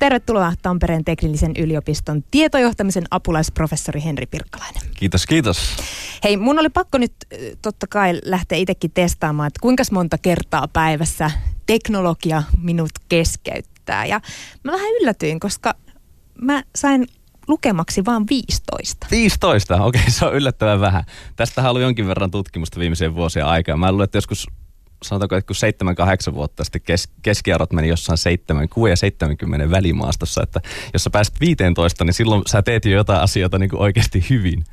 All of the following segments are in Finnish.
Tervetuloa Tampereen teknillisen yliopiston tietojohtamisen apulaisprofessori Henri Pirkkalainen. Kiitos, kiitos. Hei, mun oli pakko nyt totta kai lähteä itsekin testaamaan, että kuinka monta kertaa päivässä teknologia minut keskeyttää. Ja mä vähän yllätyin, koska mä sain lukemaksi vaan 15. 15? Okei, okay, se on yllättävän vähän. Tästähän ollut jonkin verran tutkimusta viimeisen vuosien aikaa. Mä luulen, että joskus sanotaanko, että kun 7-8 vuotta sitten kes, keskiarvot meni jossain 7, 6 ja 70 välimaastossa, että jos sä pääset 15, niin silloin sä teet jo jotain asioita niin kuin oikeasti hyvin.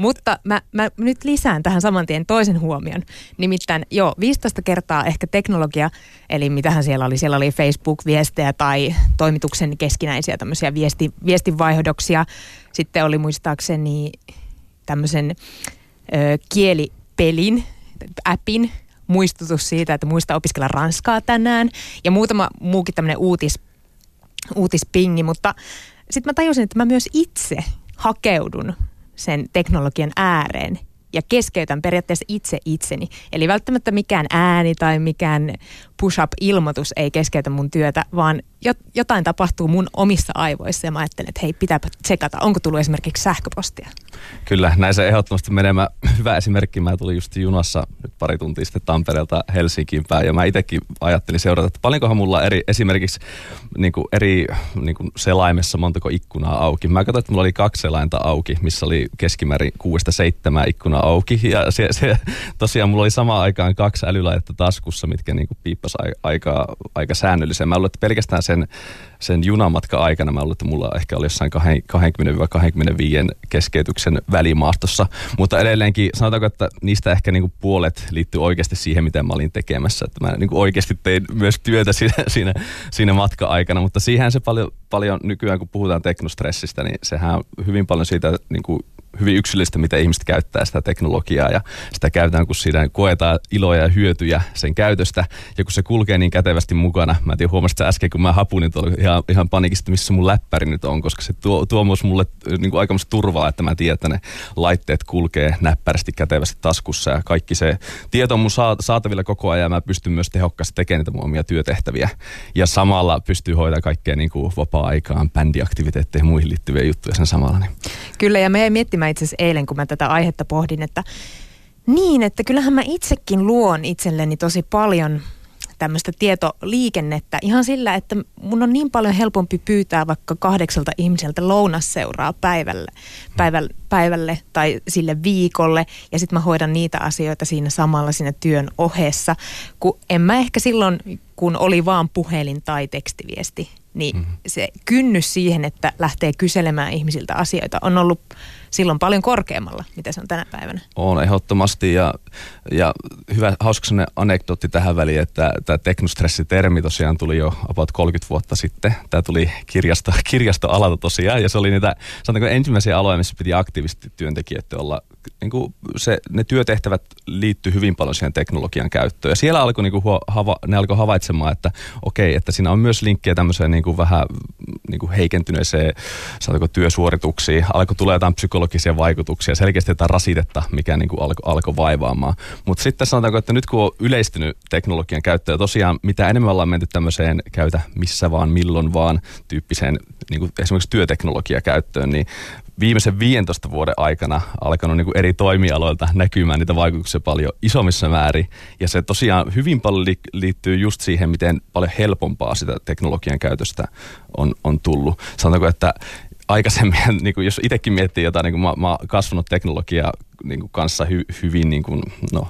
Mutta mä, mä nyt lisään tähän saman tien toisen huomion. Nimittäin joo, 15 kertaa ehkä teknologia, eli mitähän siellä oli, siellä oli Facebook-viestejä tai toimituksen keskinäisiä tämmöisiä viesti, viestinvaihdoksia. Sitten oli muistaakseni tämmöisen ö, kielipelin, appin muistutus siitä, että muista opiskella ranskaa tänään ja muutama muukin tämmöinen uutis, uutispingi, mutta sitten mä tajusin, että mä myös itse hakeudun sen teknologian ääreen ja keskeytän periaatteessa itse itseni. Eli välttämättä mikään ääni tai mikään push-up-ilmoitus ei keskeytä mun työtä, vaan jotain tapahtuu mun omissa aivoissa ja mä ajattelen, että hei, pitääpä tsekata, onko tullut esimerkiksi sähköpostia. Kyllä, näin se ehdottomasti menee. Mä, hyvä esimerkki, mä tulin just junassa nyt pari tuntia sitten Tampereelta Helsinkiin päin ja mä itsekin ajattelin seurata, että paljonkohan mulla eri, esimerkiksi niin kuin eri niin kuin selaimessa montako ikkunaa auki. Mä katsoin, että mulla oli kaksi selainta auki, missä oli keskimäärin kuudesta seitsemää ikkunaa auki ja se, se, tosiaan mulla oli samaan aikaan kaksi älylaitetta taskussa, mitkä niin kuin piippasi aika, aika säännöllisen. Mä luulen, että pelkästään sen sen junamatka aikana mä luulen, että mulla ehkä oli jossain 20-25 keskeytyksen välimaastossa. Mutta edelleenkin sanotaanko, että niistä ehkä niinku puolet liittyy oikeasti siihen, mitä mä olin tekemässä. Että mä niinku oikeasti tein myös työtä siinä, siinä, siinä matka-aikana, mutta siihen se paljon, paljon nykyään, kun puhutaan teknostressistä, niin sehän hyvin paljon siitä niinku hyvin yksilöllistä, mitä ihmiset käyttää sitä teknologiaa ja sitä käytetään, kun siinä koetaan iloja ja hyötyjä sen käytöstä ja kun se kulkee niin kätevästi mukana. Mä en tiedä, huomasit äsken, kun mä hapunin tuolla ihan, ihan panikista, missä mun läppäri nyt on, koska se tuo, tuo myös mulle niin kuin aikamoista turvaa, että mä tiedän, että ne laitteet kulkee näppärästi kätevästi taskussa ja kaikki se tieto on mun saatavilla koko ajan ja mä pystyn myös tehokkaasti tekemään niitä mun omia työtehtäviä ja samalla pystyy hoitamaan kaikkea niin kuin vapaa-aikaan, bändiaktiviteetteja ja muihin liittyviä juttuja sen samalla. Niin. Kyllä ja me miettimään mä itse asiassa eilen, kun mä tätä aihetta pohdin, että niin, että kyllähän mä itsekin luon itselleni tosi paljon tämmöistä tietoliikennettä. Ihan sillä, että mun on niin paljon helpompi pyytää vaikka kahdeksalta ihmiseltä lounasseuraa päivälle, päivälle, päivälle tai sille viikolle. Ja sitten mä hoidan niitä asioita siinä samalla siinä työn ohessa, kun en mä ehkä silloin, kun oli vaan puhelin tai tekstiviesti, niin mm-hmm. se kynnys siihen, että lähtee kyselemään ihmisiltä asioita on ollut silloin paljon korkeammalla, mitä se on tänä päivänä. On ehdottomasti ja, ja hyvä hauska anekdootti tähän väliin, että tämä teknostressitermi tosiaan tuli jo about 30 vuotta sitten. Tämä tuli kirjasto, kirjastoalalta tosiaan ja se oli niitä sanotaanko ensimmäisiä aloja, missä piti aktiivisesti työntekijöiden olla niin kuin se, ne työtehtävät liittyy hyvin paljon siihen teknologian käyttöön. Ja siellä alkoi, niin kuin, hava, ne alkoi havaitsemaan, että okei, että siinä on myös linkkejä tämmöiseen niin kuin vähän niin kuin heikentyneeseen työsuorituksiin. Alkoi tulee jotain psykologisia vaikutuksia, selkeästi jotain rasitetta, mikä niin kuin alkoi alko vaivaamaan. Mutta sitten sanotaanko, että nyt kun on yleistynyt teknologian käyttö, ja tosiaan mitä enemmän ollaan menty tämmöiseen käytä missä vaan, milloin vaan tyyppiseen niin kuin esimerkiksi työteknologia käyttöön, niin viimeisen 15 vuoden aikana alkanut niin kuin eri toimialoilta näkymään niitä vaikutuksia paljon isommissa määrin. Ja se tosiaan hyvin paljon li- liittyy just siihen, miten paljon helpompaa sitä teknologian käytöstä on, on tullut. Sanotaanko, että aikaisemmin, niin kuin jos itsekin miettii jotain, niin kuin mä, mä oon kasvanut teknologiaa niin kuin kanssa hy, hyvin niin kuin, no,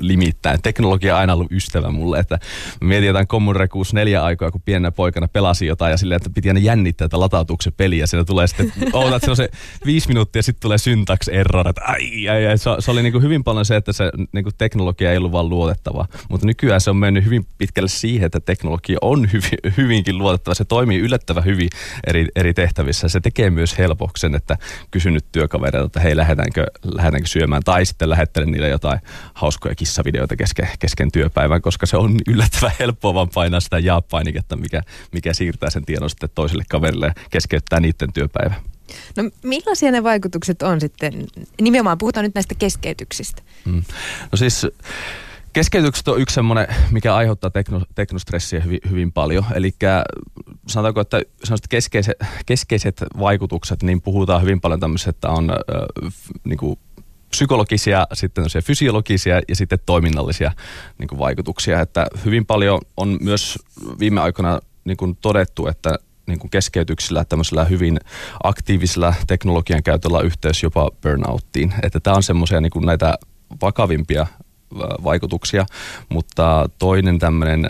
limittäin. Teknologia on aina ollut ystävä mulle, että mietin jotain Commodore 64 aikaa, kun pienenä poikana pelasi jotain ja silleen, että piti aina jännittää, että latautuuko se peli ja siinä tulee sitten, ootat, että se on se viisi minuuttia ja sitten tulee syntax error, että ai, ai, ai. Se, se oli niin kuin hyvin paljon se, että se niin kuin teknologia ei ollut vaan luotettava, mutta nykyään se on mennyt hyvin pitkälle siihen, että teknologia on hyvin, hyvinkin luotettava, se toimii yllättävän hyvin eri, eri tehtävissä, se tekee myös helpoksen, että kysyn nyt työkavereilta, että hei lähdetäänkö, lähdetäänkö syömään tai sitten lähettelen niille jotain hauskoja kissavideoita kesken, kesken työpäivän, koska se on yllättävän helppoa vaan painaa sitä jaa-painiketta, mikä, mikä siirtää sen tiedon sitten toiselle kaverille ja keskeyttää niiden työpäivä. No millaisia ne vaikutukset on sitten? Nimenomaan puhutaan nyt näistä keskeytyksistä. Mm. No siis Keskeytykset on yksi semmoinen, mikä aiheuttaa tekno, teknostressiä hyvin, hyvin paljon. Eli sanotaanko, että keskeiset, keskeiset vaikutukset, niin puhutaan hyvin paljon tämmöisestä, että on äh, niin kuin psykologisia, sitten fysiologisia ja sitten toiminnallisia niin kuin vaikutuksia. Että hyvin paljon on myös viime aikoina niin kuin todettu, että niin kuin keskeytyksillä, tämmöisellä hyvin aktiivisella teknologian käytöllä yhteys jopa burnouttiin. Että tämä on semmoisia niin näitä vakavimpia vaikutuksia, mutta toinen tämmöinen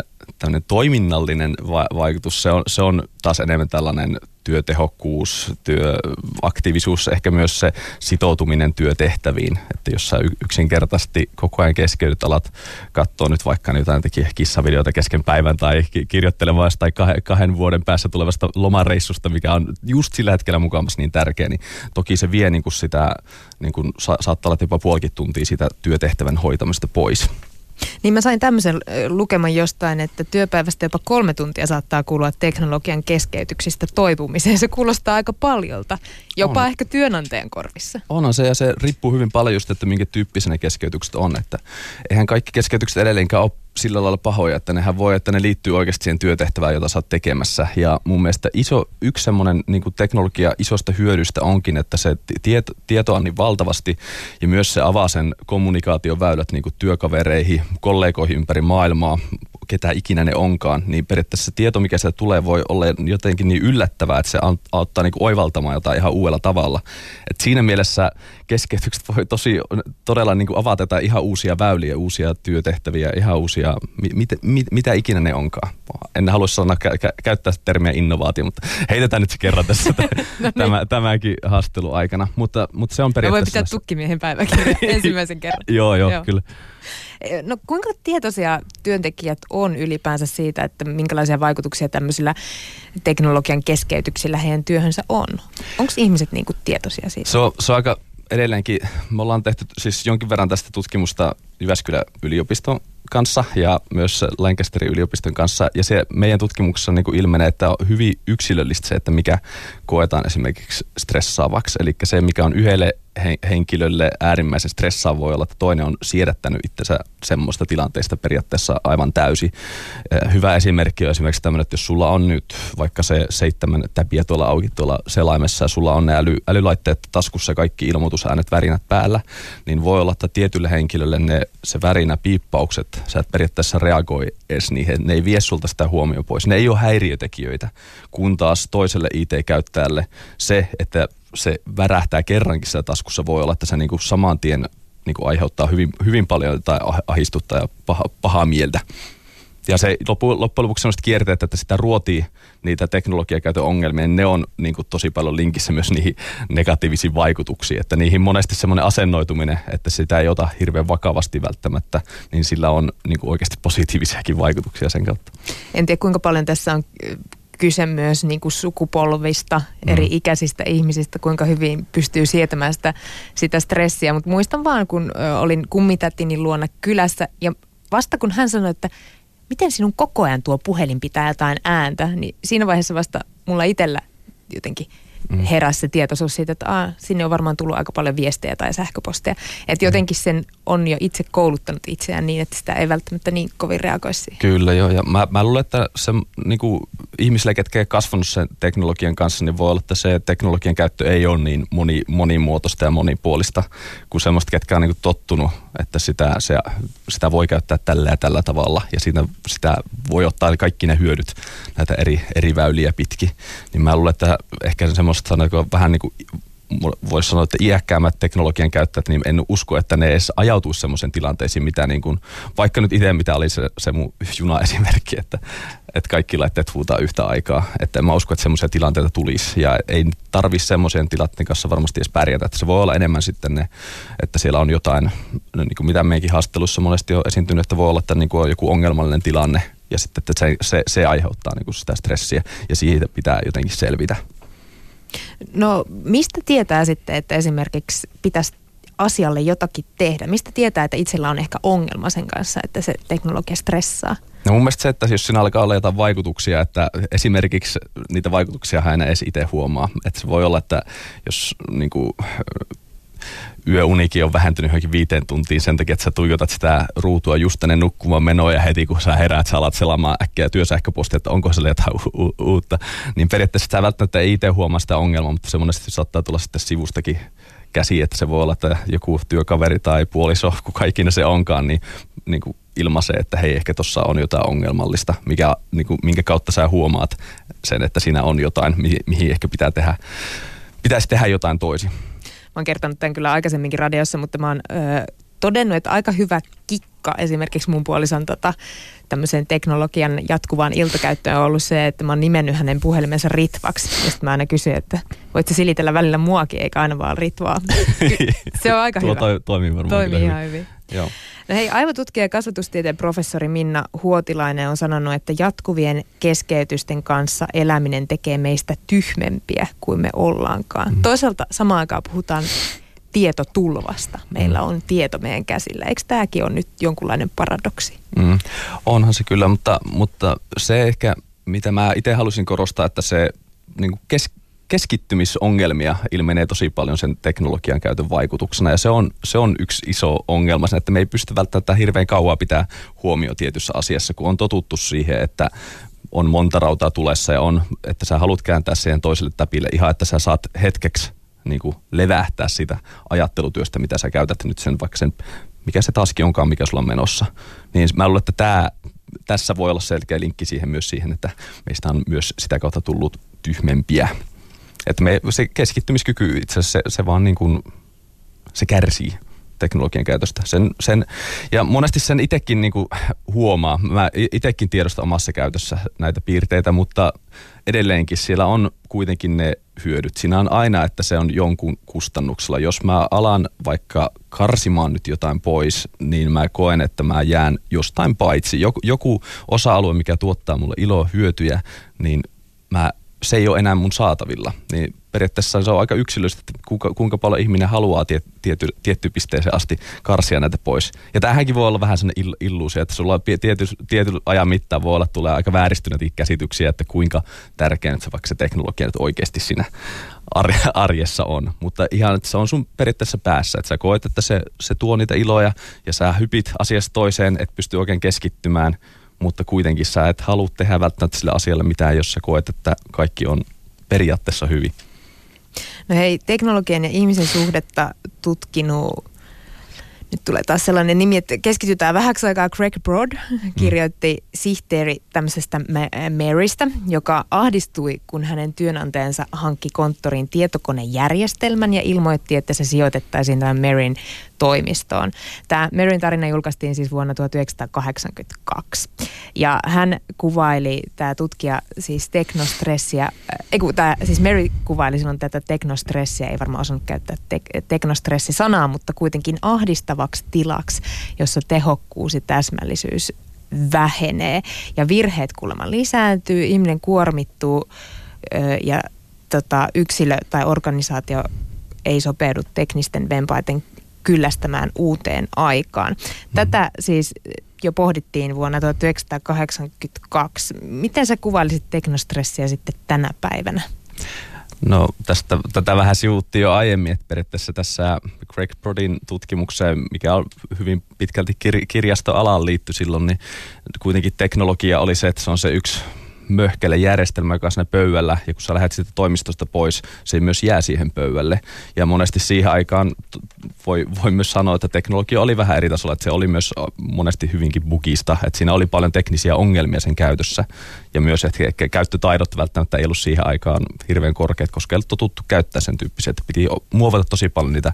toiminnallinen va- vaikutus, se on, se on taas enemmän tällainen työtehokkuus, työaktiivisuus, ehkä myös se sitoutuminen työtehtäviin. Että jos sä yksinkertaisesti koko ajan keskeydyt alat katsoa nyt vaikka jotain kissavideoita kesken päivän tai kirjoittelemaan tai kahden, vuoden päässä tulevasta lomareissusta, mikä on just sillä hetkellä mukaamassa niin tärkeä, niin toki se vie niin kuin sitä, niin kuin sa- saattaa olla jopa puolikin tuntia sitä työtehtävän hoitamista pois. Niin mä sain tämmöisen lukeman jostain, että työpäivästä jopa kolme tuntia saattaa kulua teknologian keskeytyksistä toipumiseen. Se kuulostaa aika paljolta, jopa on. ehkä työnantajan korvissa. Onhan se ja se riippuu hyvin paljon just, että minkä tyyppisenä keskeytykset on. Että eihän kaikki keskeytykset edelleenkään ole sillä lailla pahoja, että nehän voi, että ne liittyy oikeasti siihen työtehtävään, jota sä oot tekemässä. Ja mun mielestä iso, yksi semmoinen niin teknologia isosta hyödystä onkin, että se tieto, tieto on niin valtavasti ja myös se avaa sen kommunikaation väylät niin työkavereihin, kollegoihin ympäri maailmaa, ketä ikinä ne onkaan, niin periaatteessa se tieto, mikä sieltä tulee, voi olla jotenkin niin yllättävää, että se auttaa niin oivaltamaan jotain ihan uudella tavalla. Et siinä mielessä keskeytykset voi tosi todella niin avata tätä ihan uusia väyliä, uusia työtehtäviä, ihan uusia, mit, mit, mitä ikinä ne onkaan. En halua sanoa kä- kä- käyttää termiä innovaatio, mutta heitetään nyt se kerran tässä no niin. tämä, tämänkin haastelu aikana. Mutta, mutta se on periaatteessa... Mä voi pitää tukkimiehen päiväkirja ensimmäisen kerran. joo, joo, joo, kyllä. No kuinka tietoisia työntekijät on ylipäänsä siitä, että minkälaisia vaikutuksia tämmöisillä teknologian keskeytyksillä heidän työhönsä on? Onko ihmiset niin kuin tietoisia siitä? Se on, se on aika edelleenkin, me ollaan tehty siis jonkin verran tästä tutkimusta Jyväskylän yliopiston kanssa ja myös Lancasterin yliopiston kanssa. Ja se meidän tutkimuksessa niin kuin ilmenee, että on hyvin yksilöllistä se, että mikä koetaan esimerkiksi stressaavaksi. Eli se, mikä on yhdelle henkilölle äärimmäisen stressaava voi olla, että toinen on siedättänyt itsensä semmoista tilanteista periaatteessa aivan täysi. Hyvä esimerkki on esimerkiksi tämmöinen, että jos sulla on nyt vaikka se seitsemän täpiä tuolla auki tuolla selaimessa ja sulla on ne äly, älylaitteet taskussa kaikki ilmoitusäänet, värinät päällä, niin voi olla, että tietylle henkilölle ne, se värinä, piippaukset, sä et periaatteessa reagoi edes niihin, ne ei vie sulta sitä huomioon pois. Ne ei ole häiriötekijöitä, kun taas toiselle IT-käyttäjälle se, että se värähtää kerrankin siellä taskussa, voi olla, että se niinku saman tien niinku aiheuttaa hyvin, hyvin paljon tai ah, ahistuttaa ja paha, pahaa mieltä. Ja se loppu, loppujen lopuksi sellaiset kierteet, että sitä ruotii niitä teknologiakäytön ongelmia, niin ne on niin kuin tosi paljon linkissä myös niihin negatiivisiin vaikutuksiin. Että niihin monesti semmoinen asennoituminen, että sitä ei ota hirveän vakavasti välttämättä, niin sillä on niin kuin oikeasti positiivisiakin vaikutuksia sen kautta. En tiedä kuinka paljon tässä on kyse myös niin kuin sukupolvista, mm. eri ikäisistä ihmisistä, kuinka hyvin pystyy sietämään sitä, sitä stressiä. Mutta muistan vaan, kun olin kummitätini luona kylässä ja vasta kun hän sanoi, että miten sinun koko ajan tuo puhelin pitää jotain ääntä, niin siinä vaiheessa vasta mulla itsellä jotenkin – mm. heräsi se tietoisuus siitä, että Aa, sinne on varmaan tullut aika paljon viestejä tai sähköposteja. Että mm. jotenkin sen on jo itse kouluttanut itseään niin, että sitä ei välttämättä niin kovin reagoisi Kyllä joo, ja mä, mä luulen, että se niin kuin ihmisille, ketkä ei kasvanut sen teknologian kanssa, niin voi olla, että se teknologian käyttö ei ole niin moni, monimuotoista ja monipuolista kuin semmoista, ketkä on niin kuin tottunut, että sitä, se, sitä voi käyttää tällä ja tällä tavalla, ja siitä, sitä voi ottaa kaikki ne hyödyt näitä eri, eri väyliä pitki. Niin mä luulen, että ehkä semmoista sanoiko, vähän niin kuin voisi sanoa, että iäkkäämmät teknologian käyttäjät, niin en usko, että ne edes ajautuisi semmoisen tilanteisiin, mitä niin kuin, vaikka nyt itse mitä oli se, se mun juna-esimerkki, että, että kaikki laitteet huutaa yhtä aikaa. Että en mä usko, että semmoisia tilanteita tulisi ja ei tarvi semmoisen tilanteen kanssa varmasti edes pärjätä. Että se voi olla enemmän sitten ne, että siellä on jotain, no niin kuin mitä meidänkin haastattelussa monesti on esiintynyt, että voi olla, että niin kuin on joku ongelmallinen tilanne ja sitten että se, se, se aiheuttaa niin kuin sitä stressiä ja siitä pitää jotenkin selvitä. No mistä tietää sitten, että esimerkiksi pitäisi asialle jotakin tehdä? Mistä tietää, että itsellä on ehkä ongelma sen kanssa, että se teknologia stressaa? No mun mielestä se, että jos siinä alkaa olla jotain vaikutuksia, että esimerkiksi niitä vaikutuksia hän edes itse huomaa. Että se voi olla, että jos niin kuin, yöunikin on vähentynyt johonkin viiteen tuntiin sen takia, että sä tuijotat sitä ruutua just tänne nukkumaan menoa ja heti kun sä heräät, sä alat selaamaan äkkiä työsähköpostia, että onko se jotain u- u- uutta. Niin periaatteessa sä välttämättä ei itse huomaa sitä ongelmaa, mutta se monesti saattaa tulla sitten sivustakin käsi, että se voi olla, että joku työkaveri tai puoliso, kuka ikinä se onkaan, niin, niin kuin ilmaisee, että hei, ehkä tuossa on jotain ongelmallista, mikä, niin kuin, minkä kautta sä huomaat sen, että siinä on jotain, mihin, mihin ehkä pitää tehdä, pitäisi tehdä jotain toisin. Oon kertonut tämän kyllä aikaisemminkin radiossa, mutta mä oon ö, todennut, että aika hyvä kikka esimerkiksi mun puolison tota, tämmöiseen teknologian jatkuvaan iltakäyttöön on ollut se, että mä oon nimennyt hänen puhelimensa Ritvaksi. Ja sitten mä aina kysyn, että voit sä silitellä välillä muakin, eikä aina vaan Ritvaa. se on aika Tuo hyvä. toi, toimii varmaan Toimii ihan hyvin. Joo. No hei, aivotutkija ja kasvatustieteen professori Minna Huotilainen on sanonut, että jatkuvien keskeytysten kanssa eläminen tekee meistä tyhmempiä kuin me ollaankaan. Mm. Toisaalta samaan aikaan puhutaan tietotulvasta. Meillä on tieto meidän käsillä. Eikö tämäkin ole nyt jonkunlainen paradoksi? Mm. Onhan se kyllä, mutta, mutta se ehkä, mitä mä itse halusin korostaa, että se niin kes, keskittymisongelmia ilmenee tosi paljon sen teknologian käytön vaikutuksena. Ja se on, se on yksi iso ongelma, sen, että me ei pysty välttämättä hirveän kauaa pitää huomio tietyssä asiassa, kun on totuttu siihen, että on monta rautaa tulessa ja on, että sä haluat kääntää siihen toiselle täpille ihan, että sä saat hetkeksi niin kuin levähtää sitä ajattelutyöstä, mitä sä käytät nyt sen vaikka sen, mikä se taaskin onkaan, mikä sulla on menossa. Niin mä luulen, että tämä, tässä voi olla selkeä linkki siihen myös siihen, että meistä on myös sitä kautta tullut tyhmempiä. Että me, se keskittymiskyky itse asiassa, se, se vaan niin kuin, se kärsii teknologian käytöstä. Sen, sen, ja monesti sen itsekin niin huomaa. Mä itsekin tiedostan omassa käytössä näitä piirteitä, mutta edelleenkin siellä on kuitenkin ne hyödyt. Siinä on aina, että se on jonkun kustannuksella. Jos mä alan vaikka karsimaan nyt jotain pois, niin mä koen, että mä jään jostain paitsi. Joku, joku osa-alue, mikä tuottaa mulle iloa, hyötyjä, niin mä se ei ole enää mun saatavilla. Niin periaatteessa se on aika yksilöllistä, että kuinka, kuinka paljon ihminen haluaa tiet, tiety, tietty pisteeseen asti karsia näitä pois. Ja tämähänkin voi olla vähän sellainen ill, illuusio, että sulla tiety, tietyn ajan mittaan voi olla tulee aika vääristyneitä käsityksiä, että kuinka tärkeä nyt se vaikka se teknologia nyt oikeasti siinä arjessa on. Mutta ihan, että se on sun periaatteessa päässä, että sä koet, että se, se tuo niitä iloja ja sä hypit asiasta toiseen, että pystyy oikein keskittymään – mutta kuitenkin sä et halua tehdä välttämättä sille asialle mitään, jos sä koet, että kaikki on periaatteessa hyvin. No hei, teknologian ja ihmisen suhdetta tutkinut nyt tulee taas sellainen nimi, että keskitytään vähäksi aikaa. Craig Broad kirjoitti mm. sihteeri tämmöisestä Marystä, joka ahdistui, kun hänen työnantajansa hankki konttoriin tietokonejärjestelmän ja ilmoitti, että se sijoitettaisiin tämän Maryn toimistoon. Tämä Maryn tarina julkaistiin siis vuonna 1982. Ja hän kuvaili, tämä tutkija, siis teknostressiä, ei kun tämä, siis Mary kuvaili silloin tätä teknostressiä, ei varmaan osannut käyttää tek- teknostressi-sanaa, mutta kuitenkin ahdistavaksi tilaksi, jossa tehokkuus ja täsmällisyys vähenee ja virheet kuulemma lisääntyy, ihminen kuormittuu ja tota, yksilö tai organisaatio ei sopeudu teknisten vempaiden kyllästämään uuteen aikaan. Tätä mm. siis jo pohdittiin vuonna 1982. Miten sä kuvailisit teknostressiä sitten tänä päivänä? No tästä, tätä vähän sivuttiin jo aiemmin, että periaatteessa tässä Craig Brodin tutkimukseen, mikä on hyvin pitkälti kir- kirjastoalaan liitty silloin, niin kuitenkin teknologia oli se, että se on se yksi möhkele järjestelmä, joka on siinä pöydällä, ja kun sä lähdet sitten toimistosta pois, se myös jää siihen pöydälle. Ja monesti siihen aikaan voi, voi myös sanoa, että teknologia oli vähän eri tasolla, että se oli myös monesti hyvinkin bugista, että siinä oli paljon teknisiä ongelmia sen käytössä, ja myös, että käyttötaidot välttämättä ei ollut siihen aikaan hirveän korkeat, koska ei ollut totuttu käyttää sen tyyppisiä, että piti muovata tosi paljon niitä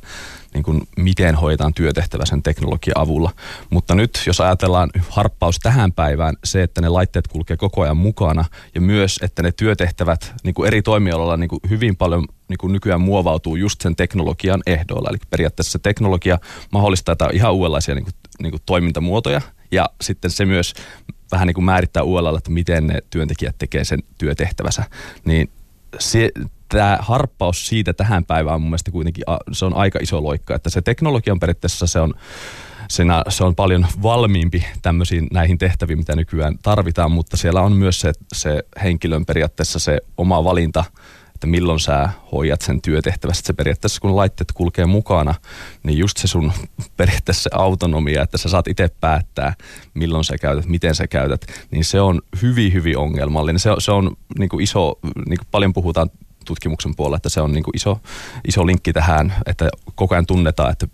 niin kuin miten hoidetaan työtehtävä sen teknologian avulla. Mutta nyt, jos ajatellaan harppaus tähän päivään, se, että ne laitteet kulkee koko ajan mukana ja myös, että ne työtehtävät niin kuin eri toimialoilla niin kuin hyvin paljon niin kuin nykyään muovautuu just sen teknologian ehdoilla. Eli periaatteessa se teknologia mahdollistaa ihan uudenlaisia niin kuin, niin kuin toimintamuotoja ja sitten se myös vähän niin kuin määrittää uudella, että miten ne työntekijät tekee sen työtehtävänsä. Niin se, tämä harppaus siitä tähän päivään on mun mielestä kuitenkin se on aika iso loikka, että se teknologia on periaatteessa se on, Senä, se on paljon valmiimpi tämmöisiin näihin tehtäviin, mitä nykyään tarvitaan, mutta siellä on myös se, se henkilön periaatteessa se oma valinta että milloin sä hoidat sen työtehtävästä. Se periaatteessa, kun laitteet kulkee mukana, niin just se sun periaatteessa autonomia, että sä saat itse päättää, milloin sä käytät, miten sä käytät, niin se on hyvin, hyvin ongelmallinen. Se, se on niin kuin iso, niin kuin paljon puhutaan tutkimuksen puolella, että se on niin kuin iso, iso linkki tähän, että koko ajan tunnetaan, että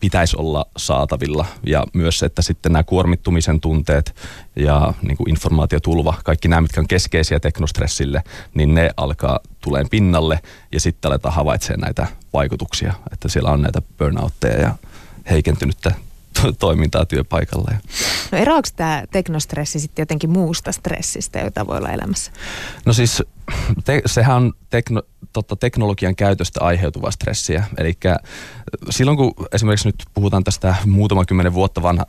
pitäisi olla saatavilla. Ja myös, että sitten nämä kuormittumisen tunteet ja niin kuin informaatiotulva, kaikki nämä, mitkä on keskeisiä teknostressille, niin ne alkaa tuleen pinnalle ja sitten aletaan havaitsemaan näitä vaikutuksia, että siellä on näitä burnoutteja ja heikentynyttä toimintaa työpaikalla. No eroako tämä teknostressi sitten jotenkin muusta stressistä, jota voi olla elämässä? No siis te, sehän on tekno, totta, teknologian käytöstä aiheutuvaa stressiä. Eli silloin kun esimerkiksi nyt puhutaan tästä muutama kymmenen vuotta vanha,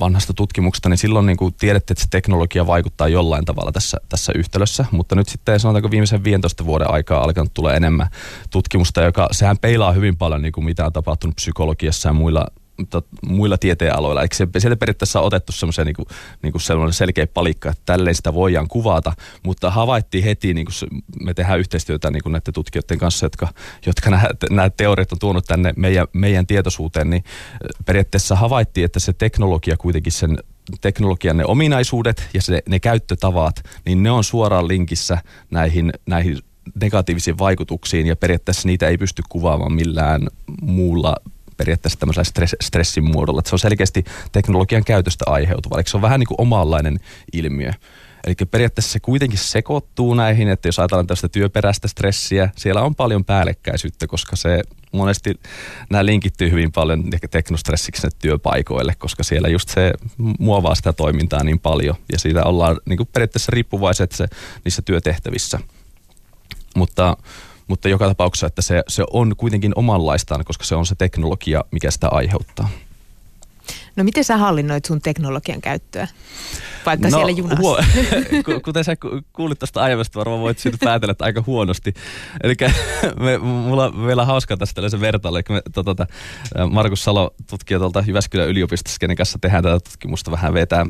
vanhasta tutkimuksesta, niin silloin niin kuin tiedettiin, että se teknologia vaikuttaa jollain tavalla tässä, tässä yhtälössä. Mutta nyt sitten sanotaanko viimeisen 15 vuoden aikaa alkanut tulla enemmän tutkimusta, joka sehän peilaa hyvin paljon niin kuin mitä on tapahtunut psykologiassa ja muilla tot, muilla tieteenaloilla. Eikö se, sieltä periaatteessa on otettu semmoisen niin kuin, niin sellainen selkeä palikka, että tälleen sitä voidaan kuvata, mutta havaittiin heti, niin kuin me tehdään yhteistyötä niin kuin näiden tutkijoiden kanssa, jotka, jotka nämä, nämä teoriat on tuonut tänne meidän, meidän tietoisuuteen, niin periaatteessa havaittiin, että se teknologia kuitenkin sen teknologian ne ominaisuudet ja se, ne käyttötavat, niin ne on suoraan linkissä näihin, näihin negatiivisiin vaikutuksiin ja periaatteessa niitä ei pysty kuvaamaan millään muulla periaatteessa tämmöisellä stress, stressin muodolla. Että se on selkeästi teknologian käytöstä aiheutuva. Eli se on vähän niin kuin omanlainen ilmiö. Eli periaatteessa se kuitenkin sekoittuu näihin, että jos ajatellaan tästä työperäistä stressiä, siellä on paljon päällekkäisyyttä, koska se monesti nämä linkittyy hyvin paljon teknostressiksi työpaikoille, koska siellä just se muovaa sitä toimintaa niin paljon ja siitä ollaan niin kuin periaatteessa riippuvaiset se, niissä työtehtävissä. Mutta mutta joka tapauksessa, että se, se on kuitenkin omanlaistaan, koska se on se teknologia, mikä sitä aiheuttaa. No miten sä hallinnoit sun teknologian käyttöä, vaikka no, siellä junassa? Huo- kuten sä kuulit tuosta aiemmasta, varmaan voit siitä päätellä, että aika huonosti. Eli me, mulla on vielä hauskaa tästä tällaisen vertailu. Me, to, to, to, Markus Salo, tutkija tuolta Jyväskylän yliopistossa, kenen kanssa tehdään tätä tutkimusta, vähän vetää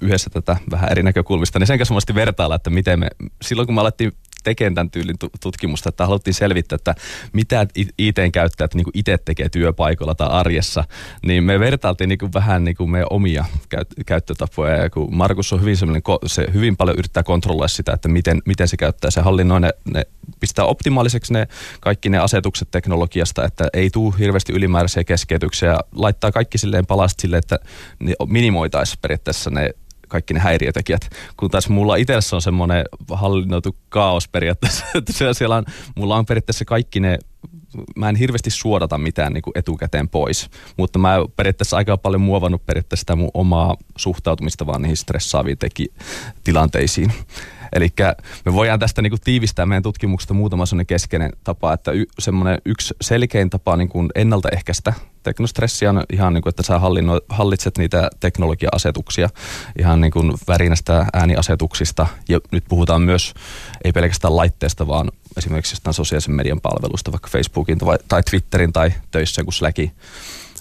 yhdessä tätä vähän eri näkökulmista, niin sen kanssa vertailla, että miten me, silloin kun me alettiin tekemään tämän tyylin tutkimusta, että haluttiin selvittää, että mitä IT-käyttäjät niin itse tekee työpaikoilla tai arjessa, niin me vertailtiin niin vähän niin kuin meidän omia käyttötapoja. Ja kun Markus on hyvin sellainen, se hyvin paljon yrittää kontrolloida sitä, että miten, miten se käyttää, se hallinnoi ne, ne pistää optimaaliseksi ne kaikki ne asetukset teknologiasta, että ei tule hirveästi ylimääräisiä keskeytyksiä laittaa kaikki silleen palasta silleen, että minimoitaisiin periaatteessa ne kaikki ne häiriötekijät. Kun taas mulla itsessä on semmoinen hallinnoitu kaos periaatteessa, että siellä on, mulla on periaatteessa kaikki ne mä en hirveästi suodata mitään niin kuin etukäteen pois, mutta mä periaatteessa aika paljon muovannut periaatteessa sitä mun omaa suhtautumista vaan niihin stressaaviin teki- tilanteisiin. Eli me voidaan tästä niin kuin tiivistää meidän tutkimuksesta muutama keskeinen tapa, että y- semmoinen yksi selkein tapa niin kuin ennaltaehkäistä teknostressiä on ihan niin kuin, että sä hallinno, hallitset niitä teknologia-asetuksia ihan niin kuin värinästä ääniasetuksista. Ja nyt puhutaan myös, ei pelkästään laitteesta, vaan esimerkiksi jostain sosiaalisen median palvelusta, vaikka Facebookin tai, tai Twitterin tai töissä joku Slackin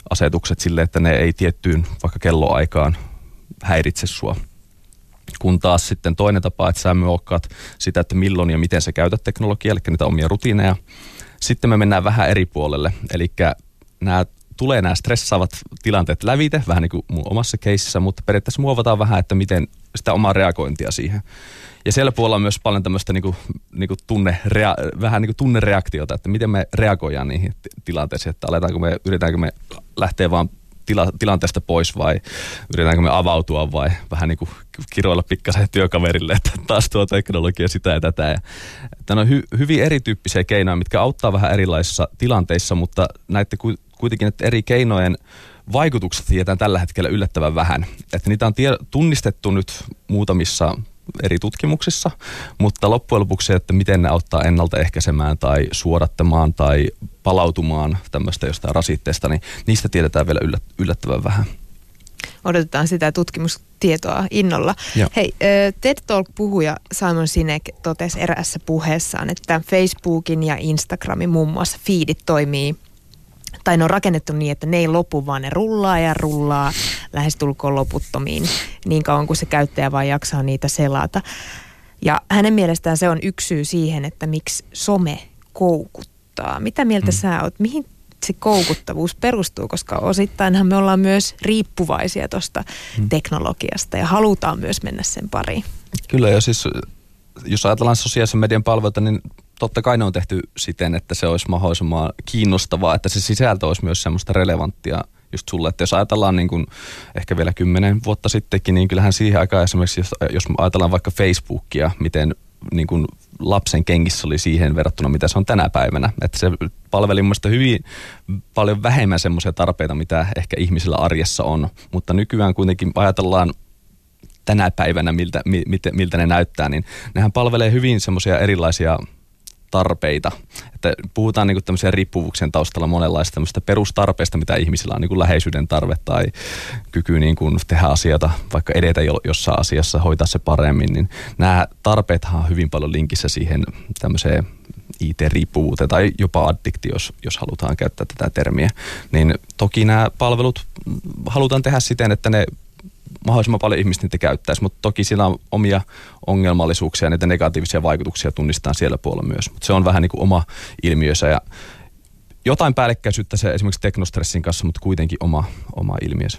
asetukset sille, että ne ei tiettyyn vaikka kelloaikaan häiritse sua kun taas sitten toinen tapa, että sä muokkaat sitä, että milloin ja miten sä käytät teknologiaa, eli niitä omia rutiineja. Sitten me mennään vähän eri puolelle, eli nämä tulee nämä stressaavat tilanteet lävite, vähän niin kuin mun omassa keississä, mutta periaatteessa muovataan vähän, että miten sitä omaa reagointia siihen. Ja siellä puolella on myös paljon tämmöistä niinku, niinku tunne, rea, vähän niinku tunnereaktiota, että miten me reagoidaan niihin tilanteisiin, että aletaanko me, yritetäänkö me lähteä vaan tila, tilanteesta pois vai yritetäänkö me avautua vai vähän niin kuin kiroilla pikkasen työkaverille, että taas tuo teknologia sitä ja tätä. Ja, tämä on hy, hyvin erityyppisiä keinoja, mitkä auttaa vähän erilaisissa tilanteissa, mutta näette kuitenkin, että eri keinojen vaikutukset tiedetään tällä hetkellä yllättävän vähän. Että niitä on tie, tunnistettu nyt muutamissa eri tutkimuksissa, mutta loppujen lopuksi, että miten ne auttaa ennaltaehkäisemään tai suodattamaan tai palautumaan tämmöistä jostain rasitteesta, niin niistä tiedetään vielä yllättävän vähän. Odotetaan sitä tutkimustietoa innolla. Joo. Hei, TED Talk-puhuja Simon Sinek totesi erässä puheessaan, että Facebookin ja Instagramin muun muassa feedit toimii tai ne on rakennettu niin, että ne ei lopu, vaan ne rullaa ja rullaa lähestulkoon loputtomiin niin kauan kuin se käyttäjä vaan jaksaa niitä selata. Ja hänen mielestään se on yksi syy siihen, että miksi some koukuttaa. Mitä mieltä mm. sä oot? Mihin se koukuttavuus perustuu, koska osittainhan me ollaan myös riippuvaisia tuosta mm. teknologiasta ja halutaan myös mennä sen pariin. Kyllä ja siis jos ajatellaan sosiaalisen median palveluita, niin totta kai ne on tehty siten, että se olisi mahdollisimman kiinnostavaa, että se sisältö olisi myös semmoista relevanttia just sulle. Että jos ajatellaan niin kuin ehkä vielä kymmenen vuotta sittenkin, niin kyllähän siihen aikaan esimerkiksi, jos, jos ajatellaan vaikka Facebookia, miten niin kuin lapsen kengissä oli siihen verrattuna, mitä se on tänä päivänä. Että se palveli mielestäni hyvin paljon vähemmän semmoisia tarpeita, mitä ehkä ihmisillä arjessa on. Mutta nykyään kuitenkin ajatellaan tänä päivänä, miltä, miltä, miltä ne näyttää, niin nehän palvelee hyvin semmoisia erilaisia tarpeita. Että puhutaan niin tämmöisiä riippuvuuksien taustalla monenlaista tämmöistä perustarpeista, mitä ihmisillä on niin kuin läheisyyden tarve tai kyky niin kuin tehdä asioita, vaikka edetä jossain asiassa, hoitaa se paremmin, niin nämä tarpeethan on hyvin paljon linkissä siihen tämmöiseen IT-riippuvuuteen tai jopa addikti, jos, jos halutaan käyttää tätä termiä. Niin toki nämä palvelut halutaan tehdä siten, että ne mahdollisimman paljon ihmistä niitä käyttäisi, mutta toki siinä on omia ongelmallisuuksia ja niitä negatiivisia vaikutuksia tunnistaa siellä puolella myös. Mutta se on vähän niin kuin oma ilmiönsä ja jotain päällekkäisyyttä se esimerkiksi teknostressin kanssa, mutta kuitenkin oma, oma ilmiönsä.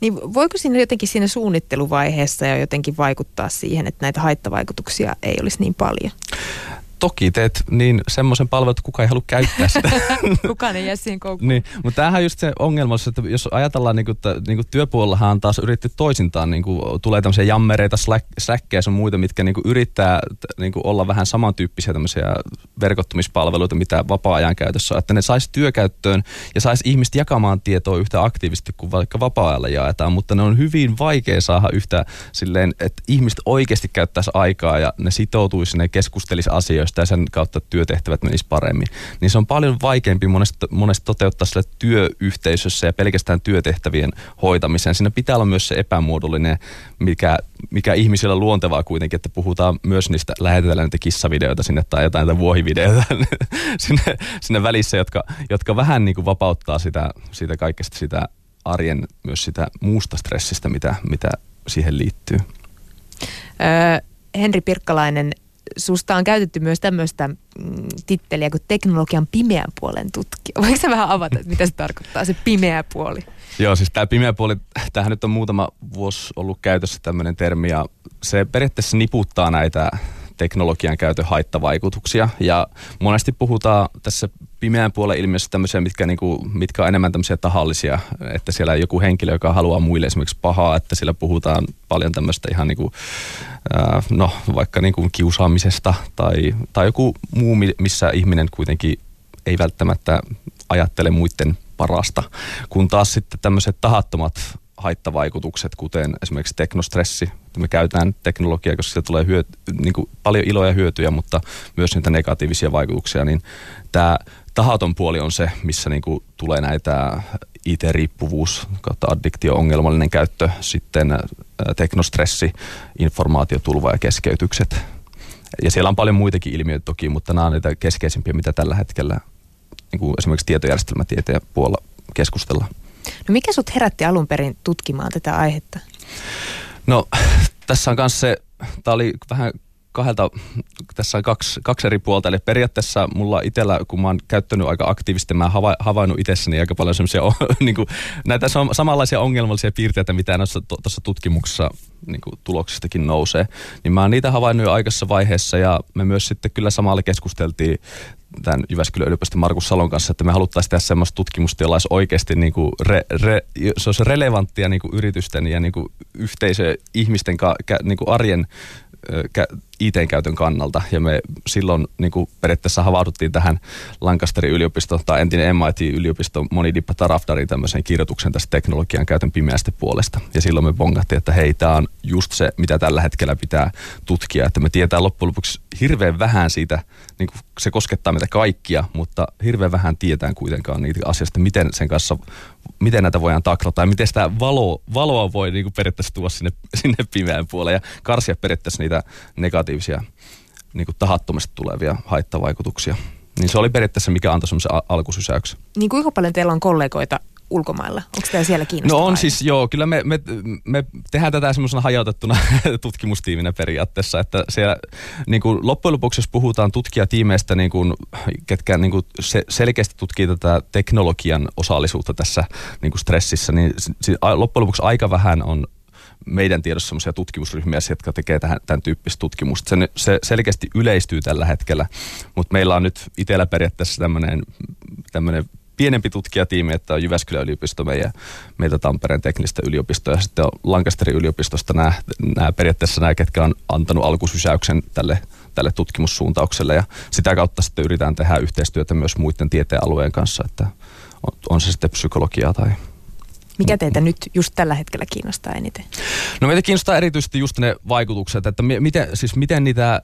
Niin voiko siinä jotenkin siinä suunnitteluvaiheessa jo jotenkin vaikuttaa siihen, että näitä haittavaikutuksia ei olisi niin paljon? Toki teet niin semmoisen palvelun, että kukaan ei halua käyttää sitä. kukaan ei jää siihen koukkuun. niin, mutta tämähän on just se ongelma, että jos ajatellaan, niin kuin, että niin kuin työpuolellahan on taas yritetty toisintaan, niin kuin, tulee tämmöisiä jammereita, släkkejä ja muita, mitkä niin kuin, yrittää niin kuin, olla vähän samantyyppisiä tämmöisiä verkottumispalveluita, mitä vapaa-ajan käytössä on, että ne saisi työkäyttöön ja saisi ihmiset jakamaan tietoa yhtä aktiivisesti kuin vaikka vapaa-ajalla jaetaan, mutta ne on hyvin vaikea saada yhtä silleen, että ihmiset oikeasti käyttäisi aikaa ja ne sitoutuisi, ne keskustelisi asioista työstä ja sen kautta työtehtävät menis paremmin, niin se on paljon vaikeampi monesti, monesti toteuttaa sille työyhteisössä ja pelkästään työtehtävien hoitamiseen. Siinä pitää olla myös se epämuodollinen, mikä, mikä ihmisillä luontevaa kuitenkin, että puhutaan myös niistä, lähetetään niitä kissavideoita sinne tai jotain näitä vuohivideoita sinne, sinne välissä, jotka, jotka vähän niin kuin vapauttaa sitä, sitä kaikesta sitä arjen, myös sitä muusta stressistä, mitä, mitä siihen liittyy. Öö, Henri Pirkkalainen, susta on käytetty myös tämmöistä mm, titteliä kuin teknologian pimeän puolen tutkija. Voiko sä vähän avata, että mitä se tarkoittaa, se pimeä puoli? Joo, siis tämä pimeä puoli, tämähän nyt on muutama vuosi ollut käytössä tämmöinen termi ja se periaatteessa niputtaa näitä teknologian käytön haittavaikutuksia. Ja monesti puhutaan tässä pimeän puolen ilmiössä tämmöisiä, mitkä, niinku, mitkä on enemmän tämmöisiä tahallisia, että siellä joku henkilö, joka haluaa muille esimerkiksi pahaa, että siellä puhutaan paljon tämmöistä ihan niinku, äh, no vaikka niinku kiusaamisesta tai, tai joku muu, missä ihminen kuitenkin ei välttämättä ajattele muiden parasta, kun taas sitten tämmöiset tahattomat haittavaikutukset, kuten esimerkiksi teknostressi. Me käytetään teknologiaa, koska siitä tulee hyöty, niin kuin paljon iloja ja hyötyjä, mutta myös niitä negatiivisia vaikutuksia. Niin tämä tahaton puoli on se, missä niin kuin tulee näitä IT-riippuvuus kautta addiktio-ongelmallinen käyttö, sitten teknostressi, informaatiotulva ja keskeytykset. Ja siellä on paljon muitakin ilmiöitä toki, mutta nämä on niitä keskeisimpiä, mitä tällä hetkellä niin kuin esimerkiksi tietojärjestelmätieteen puolella keskustellaan. No mikä sut herätti alun perin tutkimaan tätä aihetta? No tässä on myös se, tämä oli vähän kahdelta, tässä on kaksi, kaksi eri puolta. Eli periaatteessa mulla itsellä, kun mä oon käyttänyt aika aktiivisesti, mä oon havainnut itsessäni aika paljon semmoisia niin näitä samanlaisia ongelmallisia piirteitä, mitä tuossa tutkimuksessa niin kuin, tuloksistakin nousee. Niin mä oon niitä havainnut jo aikaisessa vaiheessa ja me myös sitten kyllä samalla keskusteltiin tämän Jyväskylän yliopiston Markus Salon kanssa, että me haluttaisiin tehdä semmoista tutkimusta, jolla olisi oikeasti niin kuin re, re, se olisi relevanttia niin kuin yritysten ja niin kuin yhteisö, ihmisten ka, niin kuin arjen IT-käytön kannalta. Ja me silloin niin kuin periaatteessa havahduttiin tähän Lancasterin yliopiston tai entinen MIT-yliopisto Monidippa Tarafdarin tämmöisen kirjoituksen tästä teknologian käytön pimeästä puolesta. Ja silloin me bongattiin, että hei, tämä on just se, mitä tällä hetkellä pitää tutkia. Että me tietää loppujen lopuksi hirveän vähän siitä, niin kuin se koskettaa meitä kaikkia, mutta hirveän vähän tietää kuitenkaan niitä asioista, miten sen kanssa miten näitä voidaan taklata ja miten sitä valoa, valoa voi niin kuin periaatteessa tuoda sinne, sinne pimeään puoleen ja karsia periaatteessa niitä negatiivisia niin kuin tahattomasti tulevia haittavaikutuksia. Niin se oli periaatteessa mikä antoi semmoisen alkusysäyksen. Niin kuinka paljon teillä on kollegoita ulkomailla? Onko tämä siellä kiinnostavaa? No on siis, joo, kyllä me, me, me tehdään tätä semmoisena hajautettuna tutkimustiiminä periaatteessa, että siellä niin kuin loppujen lopuksi, jos puhutaan tutkijatiimeistä, niin kuin, ketkä niin kuin se, selkeästi tutkii tätä teknologian osallisuutta tässä niin kuin stressissä, niin loppujen lopuksi aika vähän on meidän tiedossa sellaisia tutkimusryhmiä, jotka tekee tähän, tämän tyyppistä tutkimusta. Se, se selkeästi yleistyy tällä hetkellä, mutta meillä on nyt itsellä periaatteessa tämmöinen pienempi tutkijatiimi, että on Jyväskylän yliopisto meidän, meitä Tampereen teknistä yliopistoa ja sitten on Lancasterin yliopistosta nämä, nämä periaatteessa nämä, ketkä on antanut alkusysäyksen tälle, tälle tutkimussuuntaukselle ja sitä kautta sitten yritetään tehdä yhteistyötä myös muiden tieteenalueen kanssa, että on, on se sitten psykologiaa tai mikä teitä nyt just tällä hetkellä kiinnostaa eniten? No meitä kiinnostaa erityisesti just ne vaikutukset, että miten, siis miten niitä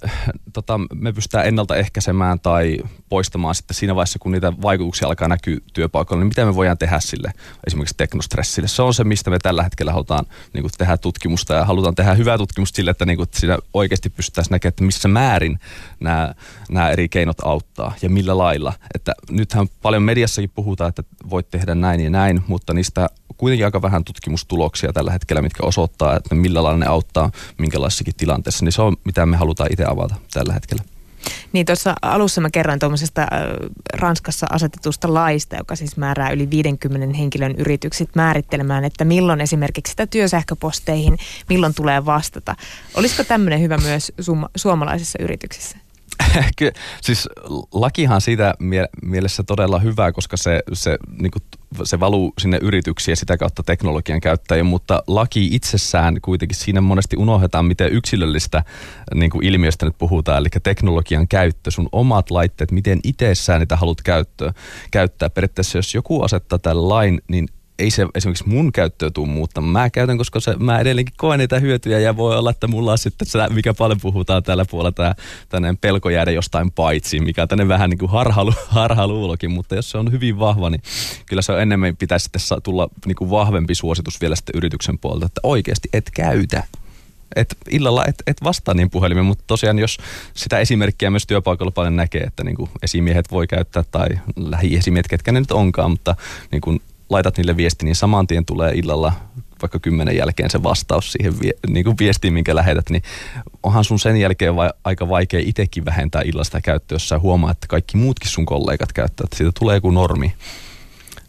tota, me pystytään ennaltaehkäisemään tai poistamaan sitten siinä vaiheessa, kun niitä vaikutuksia alkaa näkyä työpaikalla, niin mitä me voidaan tehdä sille esimerkiksi teknostressille. Se on se, mistä me tällä hetkellä halutaan niin kuin, tehdä tutkimusta ja halutaan tehdä hyvää tutkimusta sille, että niin kuin, siinä oikeasti pystyttäisiin näkemään, että missä määrin nämä, nämä eri keinot auttaa ja millä lailla. Että nythän paljon mediassakin puhutaan, että voit tehdä näin ja näin, mutta niistä kuitenkin aika vähän tutkimustuloksia tällä hetkellä, mitkä osoittaa, että millä lailla ne auttaa minkälaisessakin tilanteessa. Niin se on, mitä me halutaan itse avata tällä hetkellä. Niin tuossa alussa mä kerroin tuommoisesta Ranskassa asetetusta laista, joka siis määrää yli 50 henkilön yritykset määrittelemään, että milloin esimerkiksi sitä työsähköposteihin, milloin tulee vastata. Olisiko tämmöinen hyvä myös suomalaisissa yrityksissä? Kyllä, siis lakihan siitä mie- mielessä todella hyvä, koska se, se, niin se valuu sinne yrityksiin ja sitä kautta teknologian käyttäjiin, mutta laki itsessään kuitenkin siinä monesti unohdetaan, miten yksilöllistä niin kuin ilmiöstä nyt puhutaan, eli teknologian käyttö, sun omat laitteet, miten itsessään niitä haluat käyttää. käyttää. Periaatteessa jos joku asettaa tämän lain, niin ei se esimerkiksi mun käyttöä tule muuttamaan. Mä käytän, koska se, mä edelleenkin koen niitä hyötyjä ja voi olla, että mulla on sitten se, mikä paljon puhutaan tällä puolella, tämä tämmöinen pelko jäädä jostain paitsi, mikä on tänne vähän niin kuin harhalu, harhaluulokin, mutta jos se on hyvin vahva, niin kyllä se on enemmän pitäisi sitten tulla niin kuin vahvempi suositus vielä sitten yrityksen puolelta, että oikeasti et käytä et illalla et, et vastaa niin puhelimeen, mutta tosiaan jos sitä esimerkkiä myös työpaikalla paljon näkee, että niin kuin esimiehet voi käyttää tai lähiesimiehet, ketkä ne nyt onkaan, mutta niin kuin laitat niille viesti, niin saman tien tulee illalla vaikka kymmenen jälkeen se vastaus siihen vie, niin kuin viestiin, minkä lähetät, niin onhan sun sen jälkeen vai, aika vaikea itsekin vähentää illasta käyttöä, jos sä huomaa, että kaikki muutkin sun kollegat käyttävät. Siitä tulee joku normi.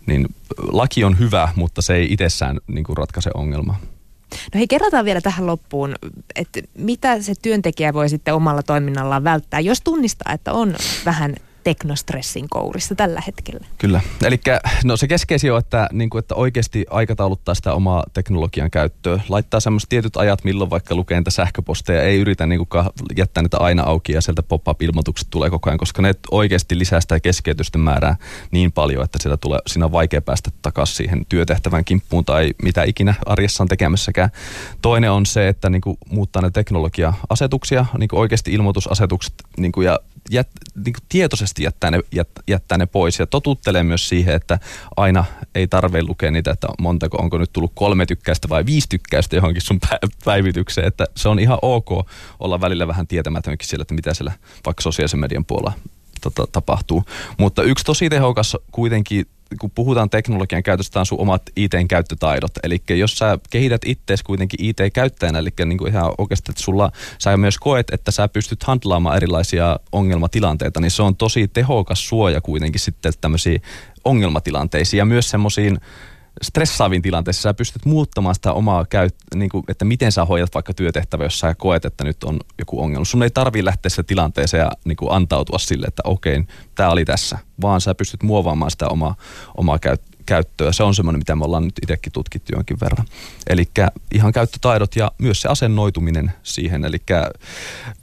Niin laki on hyvä, mutta se ei itsessään niin kuin ratkaise ongelmaa. No hei, kerrotaan vielä tähän loppuun, että mitä se työntekijä voi sitten omalla toiminnallaan välttää, jos tunnistaa, että on vähän teknostressin kourissa tällä hetkellä. Kyllä. Eli no se keskeisin on, että, niin kuin, että oikeasti aikatauluttaa sitä omaa teknologian käyttöä. Laittaa semmoiset tietyt ajat, milloin vaikka lukee niitä sähköposteja. Ei yritä niin jättää niitä aina auki ja sieltä pop-up-ilmoitukset tulee koko ajan, koska ne oikeasti lisää sitä keskeytysten määrää niin paljon, että sitä tulee, siinä on vaikea päästä takaisin siihen työtehtävän kimppuun tai mitä ikinä arjessa on tekemässäkään. Toinen on se, että niin kuin, muuttaa ne teknologia-asetuksia, niin kuin oikeasti ilmoitusasetukset niin kuin, ja jät, niin kuin tietoisesti jättää ne, jät, jättää ne pois ja totuttelee myös siihen, että aina ei tarvitse lukea niitä, että montako, onko nyt tullut kolme tykkäystä vai viisi tykkäystä johonkin sun päivitykseen, että se on ihan ok olla välillä vähän tietämätönkin siellä, että mitä siellä vaikka sosiaalisen median puolella tota, tapahtuu. Mutta yksi tosi tehokas kuitenkin kun puhutaan teknologian käytöstä, on sun omat IT-käyttötaidot. Eli jos sä kehität ittees kuitenkin IT-käyttäjänä, eli niin kuin ihan oikeasti, että sulla, sä myös koet, että sä pystyt handlaamaan erilaisia ongelmatilanteita, niin se on tosi tehokas suoja kuitenkin sitten tämmöisiin ongelmatilanteisiin ja myös semmoisiin stressaaviin tilanteissa sä pystyt muuttamaan sitä omaa käyt, niin kuin, että miten sä hoidat vaikka työtehtävä, jos sä koet, että nyt on joku ongelma. Sun ei tarvi lähteä se tilanteeseen ja niin kuin antautua sille, että okei, tämä oli tässä, vaan sä pystyt muovaamaan sitä omaa, omaa käyt, käyttöä. Se on semmoinen, mitä me ollaan nyt itsekin tutkittu jonkin verran. Eli ihan käyttötaidot ja myös se asennoituminen siihen. Eli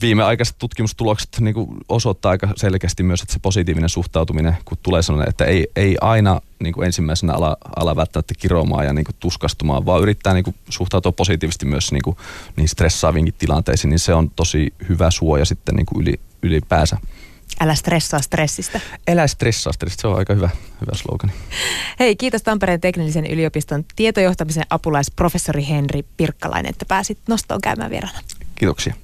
viimeaikaiset tutkimustulokset niin osoittaa aika selkeästi myös, että se positiivinen suhtautuminen, kun tulee sellainen, että ei, ei aina niin kuin ensimmäisenä ala, ala välttämättä kiroamaan ja niin kuin tuskastumaan, vaan yrittää niin kuin suhtautua positiivisesti myös niin kuin, niin stressaaviinkin tilanteisiin, niin se on tosi hyvä suoja sitten niin kuin yli, ylipäänsä. Älä stressaa stressistä. Älä stressaa stressistä, se on aika hyvä, hyvä slogani. Hei, kiitos Tampereen teknillisen yliopiston tietojohtamisen apulaisprofessori Henri Pirkkalainen, että pääsit nostoon käymään vieraana. Kiitoksia.